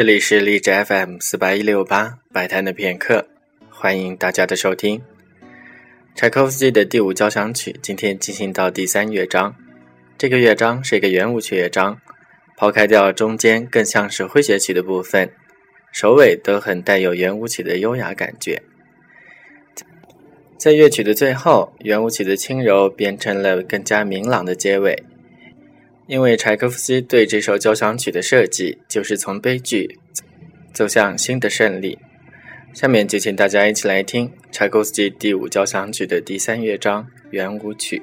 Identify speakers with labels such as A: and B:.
A: 这里是荔枝 FM 四八一六八摆摊的片刻，欢迎大家的收听。柴可夫斯基的第五交响曲今天进行到第三乐章，这个乐章是一个圆舞曲乐章，抛开掉中间更像是诙谐曲的部分，首尾都很带有圆舞曲的优雅感觉。在乐曲的最后，圆舞曲的轻柔变成了更加明朗的结尾。因为柴可夫斯基对这首交响曲的设计，就是从悲剧走向新的胜利。下面就请大家一起来听柴可夫斯基第五交响曲的第三乐章圆舞曲。